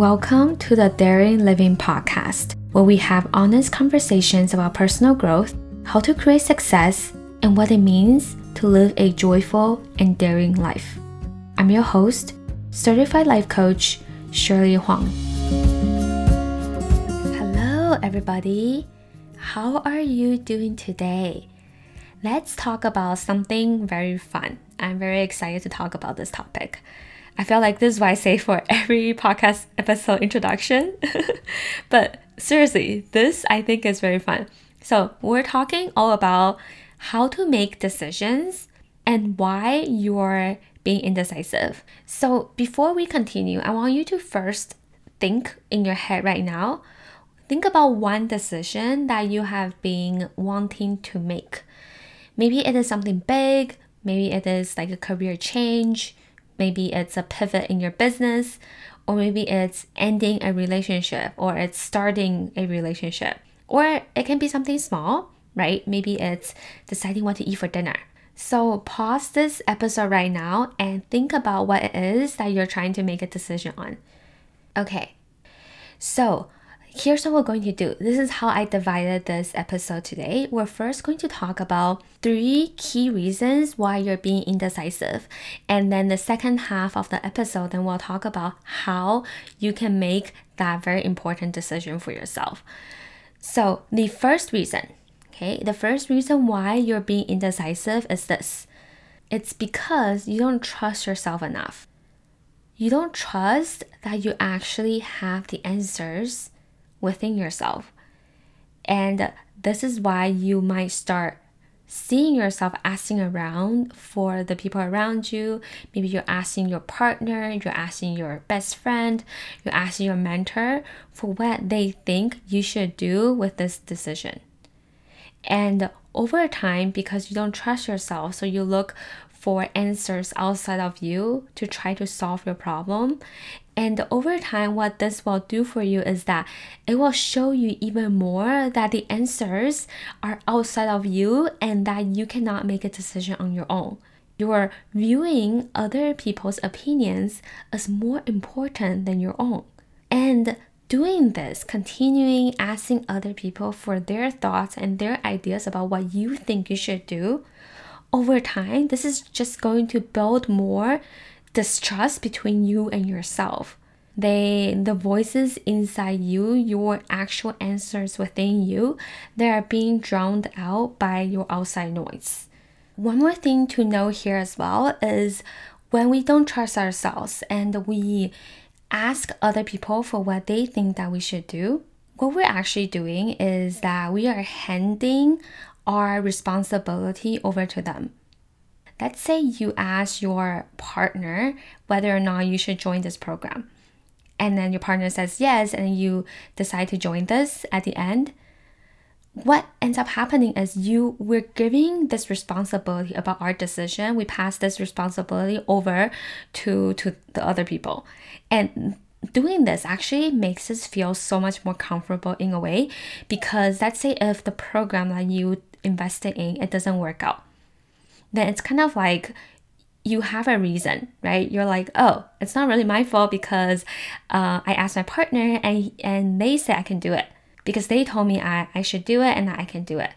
Welcome to the Daring Living Podcast, where we have honest conversations about personal growth, how to create success, and what it means to live a joyful and daring life. I'm your host, certified life coach, Shirley Huang. Hello, everybody. How are you doing today? Let's talk about something very fun. I'm very excited to talk about this topic. I feel like this is what I say for every podcast episode introduction. but seriously, this I think is very fun. So, we're talking all about how to make decisions and why you're being indecisive. So, before we continue, I want you to first think in your head right now. Think about one decision that you have been wanting to make. Maybe it is something big, maybe it is like a career change, maybe it's a pivot in your business, or maybe it's ending a relationship or it's starting a relationship. Or it can be something small, right? Maybe it's deciding what to eat for dinner. So pause this episode right now and think about what it is that you're trying to make a decision on. Okay. So, here's what we're going to do. This is how I divided this episode today. We're first going to talk about three key reasons why you're being indecisive. And then the second half of the episode, then we'll talk about how you can make that very important decision for yourself. So, the first reason, okay, the first reason why you're being indecisive is this it's because you don't trust yourself enough. You don't trust that you actually have the answers within yourself. And this is why you might start seeing yourself asking around for the people around you. Maybe you're asking your partner, you're asking your best friend, you're asking your mentor for what they think you should do with this decision. And over time, because you don't trust yourself, so you look for answers outside of you to try to solve your problem. And over time, what this will do for you is that it will show you even more that the answers are outside of you and that you cannot make a decision on your own. You're viewing other people's opinions as more important than your own. And doing this, continuing asking other people for their thoughts and their ideas about what you think you should do, over time, this is just going to build more distrust between you and yourself. They the voices inside you, your actual answers within you, they are being drowned out by your outside noise. One more thing to know here as well is when we don't trust ourselves and we ask other people for what they think that we should do, what we're actually doing is that we are handing our responsibility over to them. Let's say you ask your partner whether or not you should join this program. And then your partner says yes, and you decide to join this at the end. What ends up happening is you we're giving this responsibility about our decision. We pass this responsibility over to to the other people. And doing this actually makes us feel so much more comfortable in a way because let's say if the program that you invested in it doesn't work out then it's kind of like you have a reason, right? You're like, oh, it's not really my fault because uh, I asked my partner and, and they said I can do it because they told me I, I should do it and that I can do it.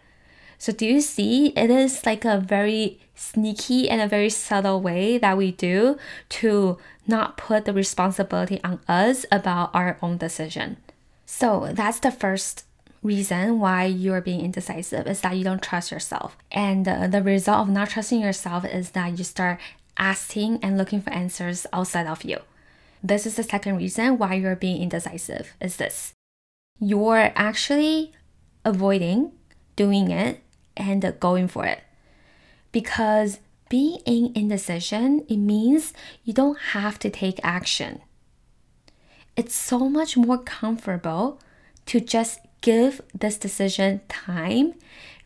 So, do you see? It is like a very sneaky and a very subtle way that we do to not put the responsibility on us about our own decision. So, that's the first reason why you're being indecisive is that you don't trust yourself. And uh, the result of not trusting yourself is that you start asking and looking for answers outside of you. This is the second reason why you're being indecisive is this. You're actually avoiding doing it and going for it. Because being in indecision, it means you don't have to take action. It's so much more comfortable to just give this decision time,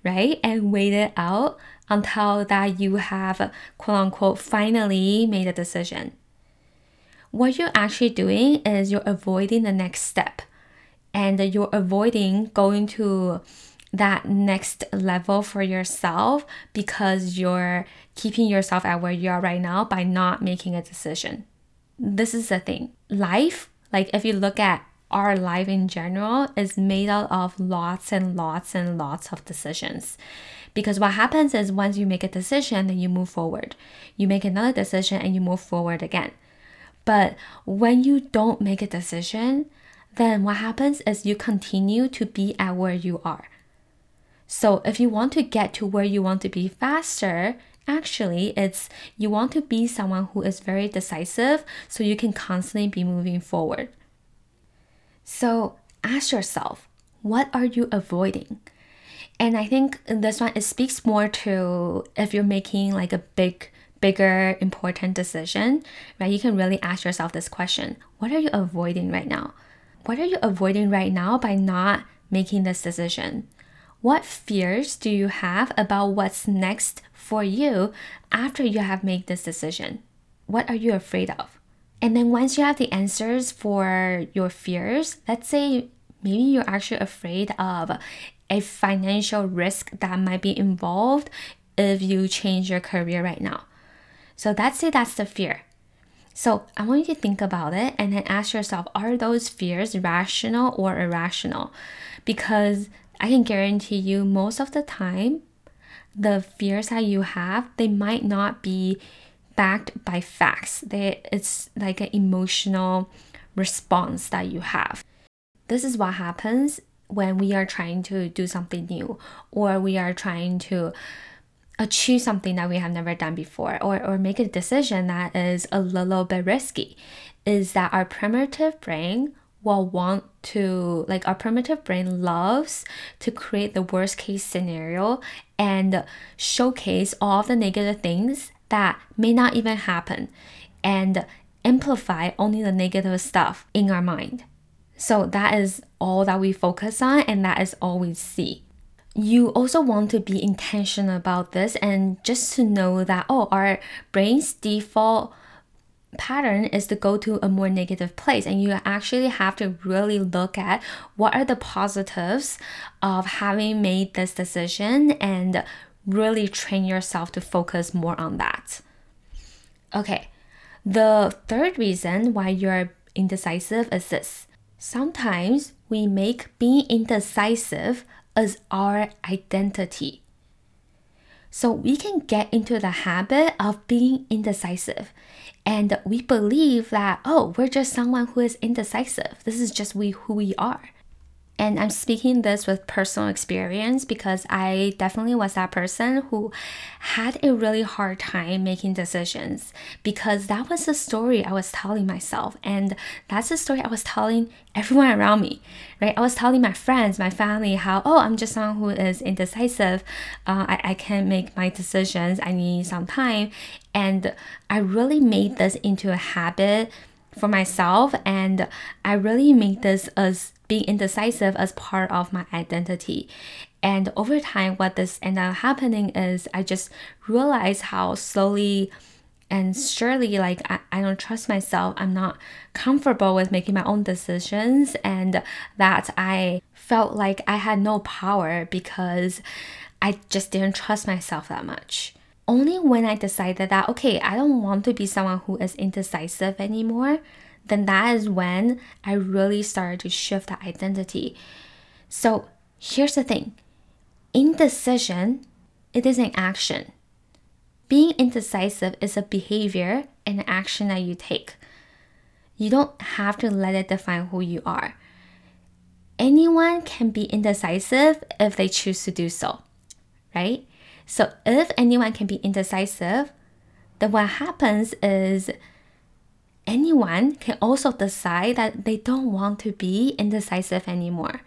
right? And wait it out until that you have quote unquote finally made a decision. What you're actually doing is you're avoiding the next step and you're avoiding going to that next level for yourself because you're keeping yourself at where you are right now by not making a decision. This is the thing. Life Like if you look at our life in general is made out of lots and lots and lots of decisions. Because what happens is once you make a decision, then you move forward. You make another decision and you move forward again. But when you don't make a decision, then what happens is you continue to be at where you are. So if you want to get to where you want to be faster, actually it's you want to be someone who is very decisive so you can constantly be moving forward. So ask yourself, what are you avoiding? And I think this one it speaks more to if you're making like a big bigger important decision, right? You can really ask yourself this question. What are you avoiding right now? What are you avoiding right now by not making this decision? What fears do you have about what's next for you after you have made this decision? What are you afraid of? And then once you have the answers for your fears, let's say maybe you're actually afraid of a financial risk that might be involved if you change your career right now. So let's say that's the fear. So I want you to think about it and then ask yourself are those fears rational or irrational? Because I can guarantee you most of the time the fears that you have they might not be backed by facts. They, it's like an emotional response that you have. This is what happens when we are trying to do something new or we are trying to achieve something that we have never done before or, or make a decision that is a little bit risky is that our primitive brain will want to like our primitive brain loves to create the worst case scenario and showcase all the negative things that may not even happen and amplify only the negative stuff in our mind. So that is all that we focus on and that is all we see. You also want to be intentional about this and just to know that, oh, our brain's default pattern is to go to a more negative place and you actually have to really look at what are the positives of having made this decision and really train yourself to focus more on that. Okay, the third reason why you're indecisive is this. Sometimes we make being indecisive as our identity. So we can get into the habit of being indecisive. And we believe that, oh, we're just someone who is indecisive. This is just we who we are. And I'm speaking this with personal experience because I definitely was that person who had a really hard time making decisions because that was the story I was telling myself. And that's the story I was telling everyone around me, right? I was telling my friends, my family, how, oh, I'm just someone who is indecisive. Uh, I, I can't make my decisions. I need some time. And I really made this into a habit for myself. And I really made this as being indecisive as part of my identity. And over time, what this ended up happening is I just realized how slowly and surely like I, I don't trust myself i'm not comfortable with making my own decisions and that i felt like i had no power because i just didn't trust myself that much only when i decided that okay i don't want to be someone who is indecisive anymore then that is when I really started to shift that identity. So here's the thing indecision, it is an action. Being indecisive is a behavior and action that you take. You don't have to let it define who you are. Anyone can be indecisive if they choose to do so, right? So if anyone can be indecisive, then what happens is anyone can also decide that they don't want to be indecisive anymore.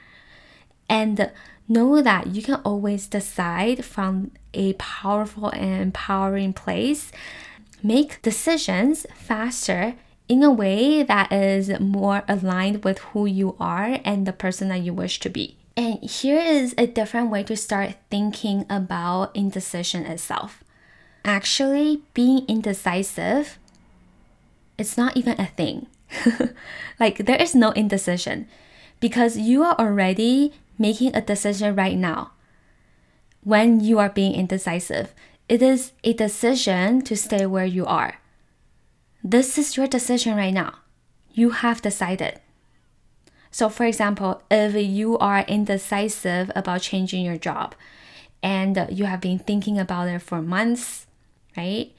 And know that you can always decide from a powerful and empowering place. Make decisions faster in a way that is more aligned with who you are and the person that you wish to be. And here is a different way to start thinking about indecision itself. Actually, being indecisive it's not even a thing. like there is no indecision because you are already making a decision right now. When you are being indecisive, it is a decision to stay where you are. This is your decision right now. you have decided. So, for example, if you are indecisive about changing your job and you have been thinking about it for months, right?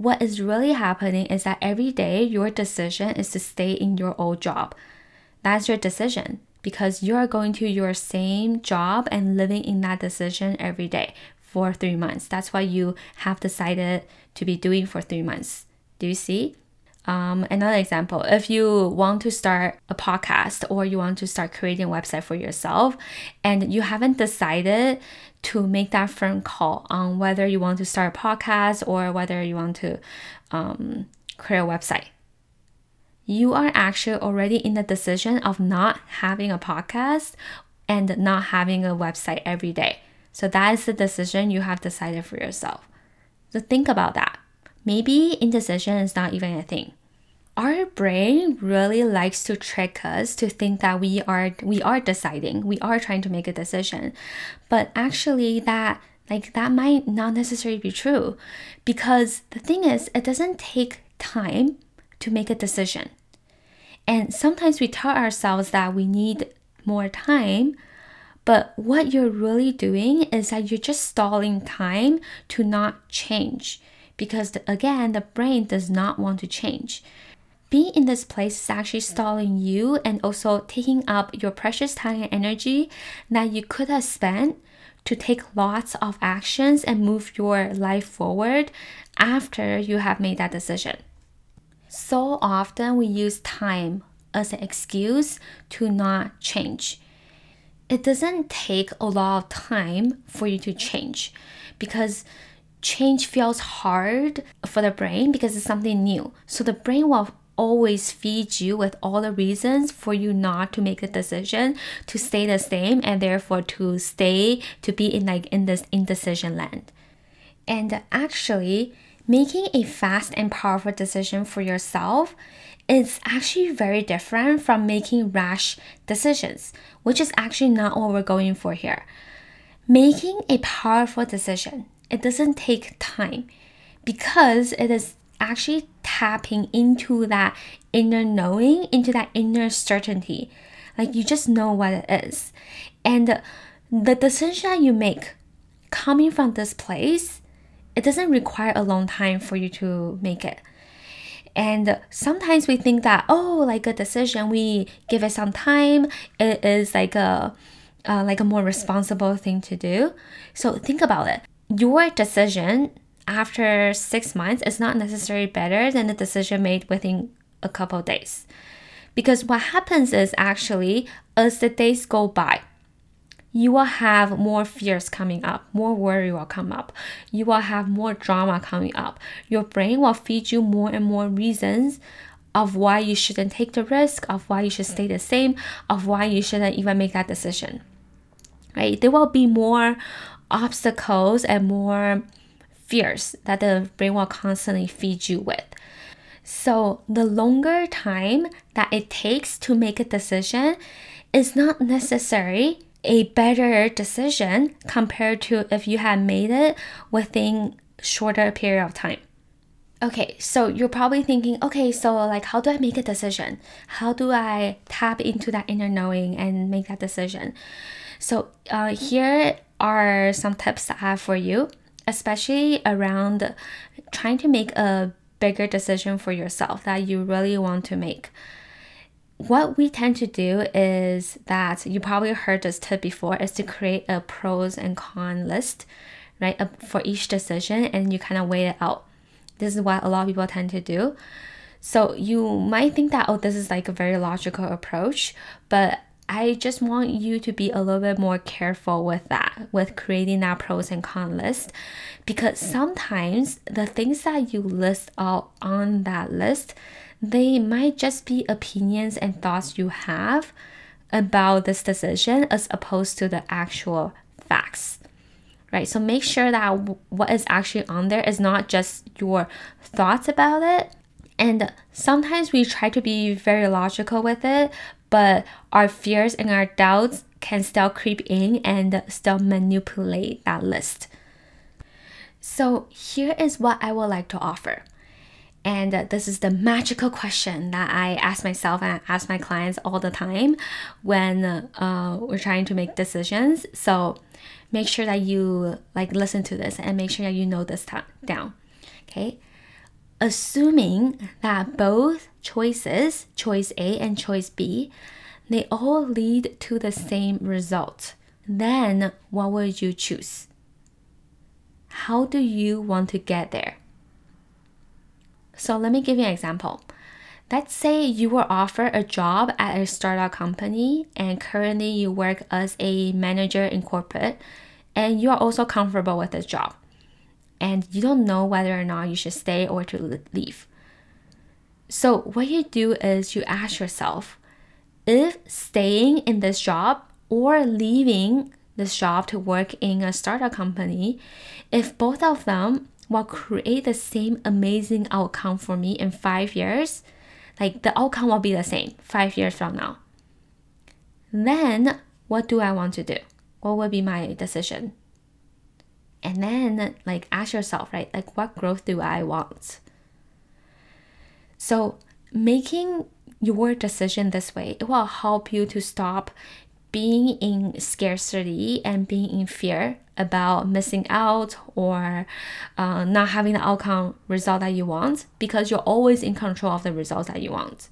What is really happening is that every day your decision is to stay in your old job. That's your decision because you are going to your same job and living in that decision every day for three months. That's what you have decided to be doing for three months. Do you see? Um, another example, if you want to start a podcast or you want to start creating a website for yourself and you haven't decided to make that firm call on whether you want to start a podcast or whether you want to um, create a website, you are actually already in the decision of not having a podcast and not having a website every day. So that is the decision you have decided for yourself. So think about that. Maybe indecision is not even a thing. Our brain really likes to trick us to think that we are we are deciding, we are trying to make a decision. But actually that like that might not necessarily be true because the thing is it doesn't take time to make a decision. And sometimes we tell ourselves that we need more time, but what you're really doing is that you're just stalling time to not change because again, the brain does not want to change. Being in this place is actually stalling you and also taking up your precious time and energy that you could have spent to take lots of actions and move your life forward after you have made that decision. So often we use time as an excuse to not change. It doesn't take a lot of time for you to change because change feels hard for the brain because it's something new. So the brain will always feed you with all the reasons for you not to make a decision to stay the same and therefore to stay to be in like in this indecision land. And actually making a fast and powerful decision for yourself is actually very different from making rash decisions, which is actually not what we're going for here. Making a powerful decision it doesn't take time because it is actually tapping into that inner knowing, into that inner certainty. Like you just know what it is. And the decision that you make coming from this place, it doesn't require a long time for you to make it. And sometimes we think that, oh, like a decision, we give it some time, it is like a uh, like a more responsible thing to do. So think about it your decision after six months is not necessarily better than the decision made within a couple days. Because what happens is actually, as the days go by, you will have more fears coming up, more worry will come up, you will have more drama coming up. Your brain will feed you more and more reasons of why you shouldn't take the risk, of why you should stay the same, of why you shouldn't even make that decision. Right? There will be more obstacles and more fears that the brain will constantly feed you with. So, the longer time that it takes to make a decision is not necessary a better decision compared to if you had made it within shorter period of time. Okay, so you're probably thinking, okay, so like how do I make a decision? How do I tap into that inner knowing and make that decision? So uh, here are some tips I have for you, especially around trying to make a bigger decision for yourself that you really want to make. What we tend to do is that you probably heard this tip before is to create a pros and con list, right, for each decision and you kind of weigh it out. This is what a lot of people tend to do. So you might think that, oh, this is like a very logical approach, but I just want you to be a little bit more careful with that, with creating that pros and cons list, because sometimes the things that you list out on that list, they might just be opinions and thoughts you have about this decision as opposed to the actual facts. Right? So make sure that what is actually on there is not just your thoughts about it, and sometimes we try to be very logical with it, but our fears and our doubts can still creep in and still manipulate that list. So, here is what I would like to offer. And this is the magical question that I ask myself and I ask my clients all the time when uh, we're trying to make decisions. So make sure that you like listen to this and make sure that you know this down. Okay. Assuming that both choices, choice A and choice B, they all lead to the same result, then what would you choose? How do you want to get there? So let me give you an example. Let's say you were offered a job at a startup company and currently you work as a manager in corporate and you are also comfortable with this job and you don't know whether or not you should stay or to leave. So what you do is you ask yourself if staying in this job or leaving this job to work in a startup company, if both of them will create the same amazing outcome for me in five years, like the outcome will be the same five years from now. Then what do I want to do? What will be my decision? And then like ask yourself, right? Like what growth do I want? So making your decision this way, it will help you to stop being in scarcity and being in fear about missing out or uh, not having the outcome result that you want because you're always in control of the results that you want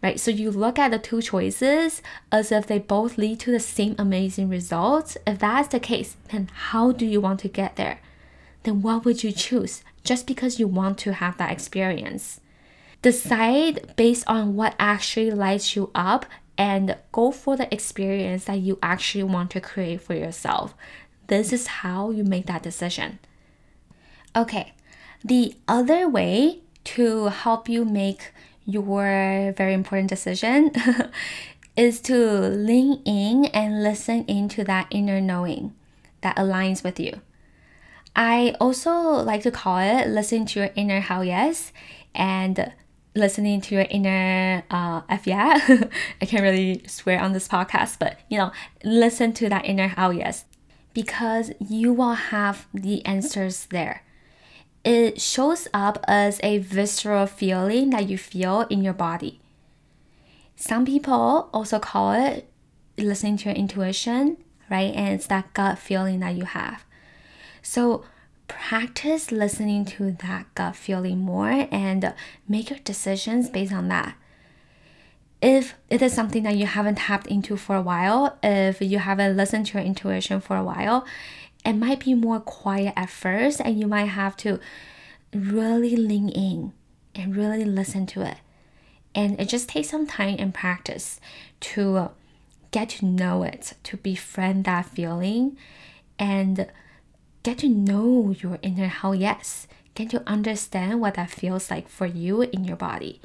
right? So you look at the two choices as if they both lead to the same amazing results. If that's the case then how do you want to get there? Then what would you choose? Just because you want to have that experience decide based on what actually lights you up and go for the experience that you actually want to create for yourself. This is how you make that decision. Okay, the other way to help you make your very important decision is to lean in and listen into that inner knowing that aligns with you. I also like to call it listen to your inner hell yes and listening to your inner uh, F yeah. I can't really swear on this podcast, but you know, listen to that inner how yes, because you will have the answers there. It shows up as a visceral feeling that you feel in your body. Some people also call it listening to your intuition, right? And it's that gut feeling that you have. So practice listening to that gut feeling more and make your decisions based on that. If it is something that you haven't tapped into for a while, if you haven't listened to your intuition for a while, it might be more quiet at first and you might have to really lean in and really listen to it. And it just takes some time and practice to get to know it, to befriend that feeling and get to know your inner hell yes. Get to understand what that feels like for you in your body.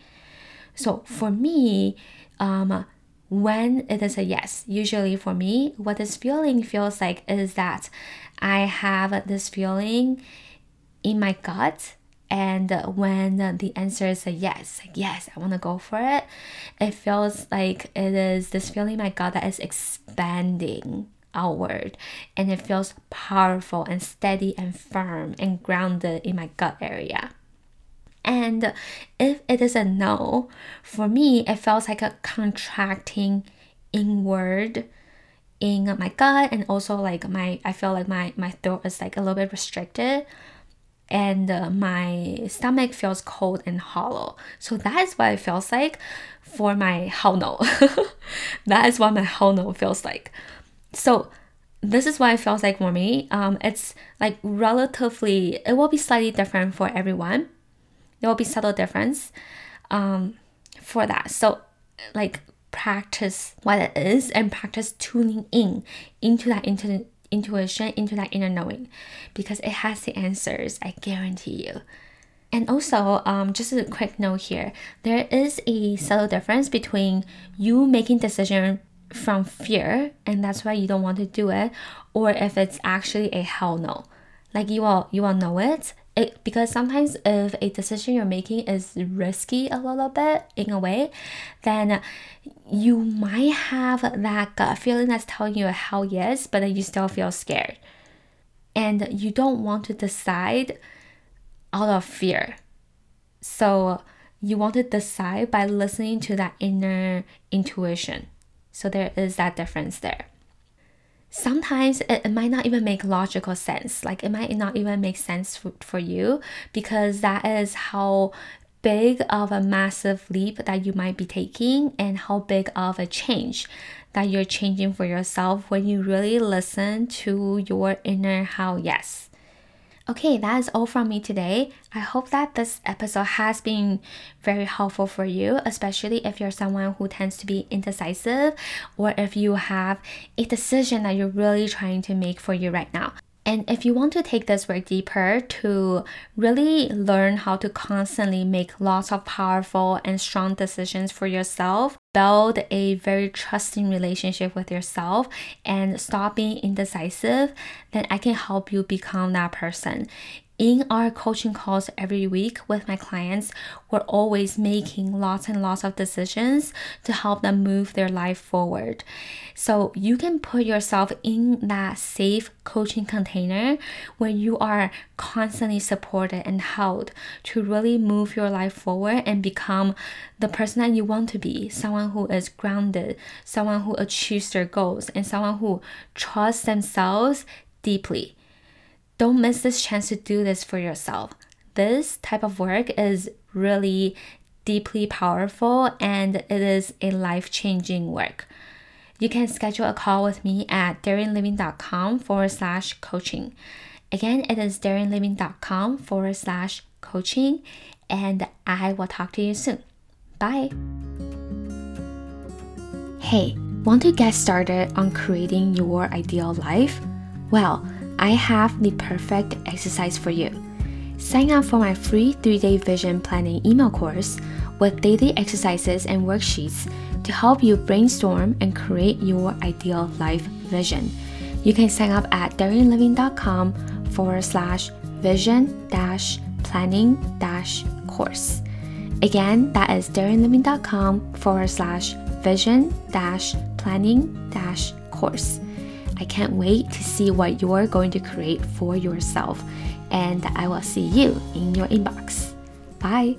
So for me, um, when it is a yes, usually for me, what this feeling feels like is that I have this feeling in my gut. And when the answer is a yes, like yes, I want to go for it, it feels like it is this feeling in my gut that is expanding outward and it feels powerful and steady and firm and grounded in my gut area. And if it is a no, for me, it feels like a contracting inward in my gut and also like my I feel like my my throat is like a little bit restricted and uh, my stomach feels cold and hollow. So that is what it feels like for my hell no. that is what my hell no feels like. So this is what it feels like for me. Um, it's like relatively, it will be slightly different for everyone. There will be subtle difference um, for that. So, like, practice what it is and practice tuning in into that intu- intuition, into that inner knowing, because it has the answers. I guarantee you. And also, um, just a quick note here: there is a subtle difference between you making decision from fear and that's why you don't want to do it or if it's actually a hell no like you will you will know it it, because sometimes if a decision you're making is risky a little bit in a way, then you might have that gut feeling that's telling you a hell yes, but then you still feel scared. And you don't want to decide out of fear. So you want to decide by listening to that inner intuition. So there is that difference there. Sometimes it, it might not even make logical sense. Like it might not even make sense for, for you because that is how big of a massive leap that you might be taking and how big of a change that you're changing for yourself when you really listen to your inner how yes. Okay, that is all from me today. I hope that this episode has been very helpful for you, especially if you're someone who tends to be indecisive or if you have a decision that you're really trying to make for you right now. And if you want to take this work deeper to really learn how to constantly make lots of powerful and strong decisions for yourself, build a very trusting relationship with yourself, and stop being indecisive, then I can help you become that person in our coaching calls every week with my clients, we're always making lots and lots of decisions to help them move their life forward. So you can put yourself in that safe coaching container where you are constantly supported and held to really move your life forward and become the person that you want to be someone who is grounded, someone who achieves their goals, and someone who trusts themselves deeply. Don't miss this chance to do this for yourself. This type of work is really deeply powerful and it is a life changing work. You can schedule a call with me at daringliving.com forward slash coaching. Again, it is daringliving.com forward slash coaching, and I will talk to you soon. Bye. Hey, want to get started on creating your ideal life? Well, I have the perfect exercise for you. Sign up for my free three day vision planning email course with daily exercises and worksheets to help you brainstorm and create your ideal life vision. You can sign up at daringliving.com forward slash vision dash planning dash course. Again, that is daringliving.com forward slash vision dash planning dash course. I can't wait to see what you're going to create for yourself, and I will see you in your inbox. Bye.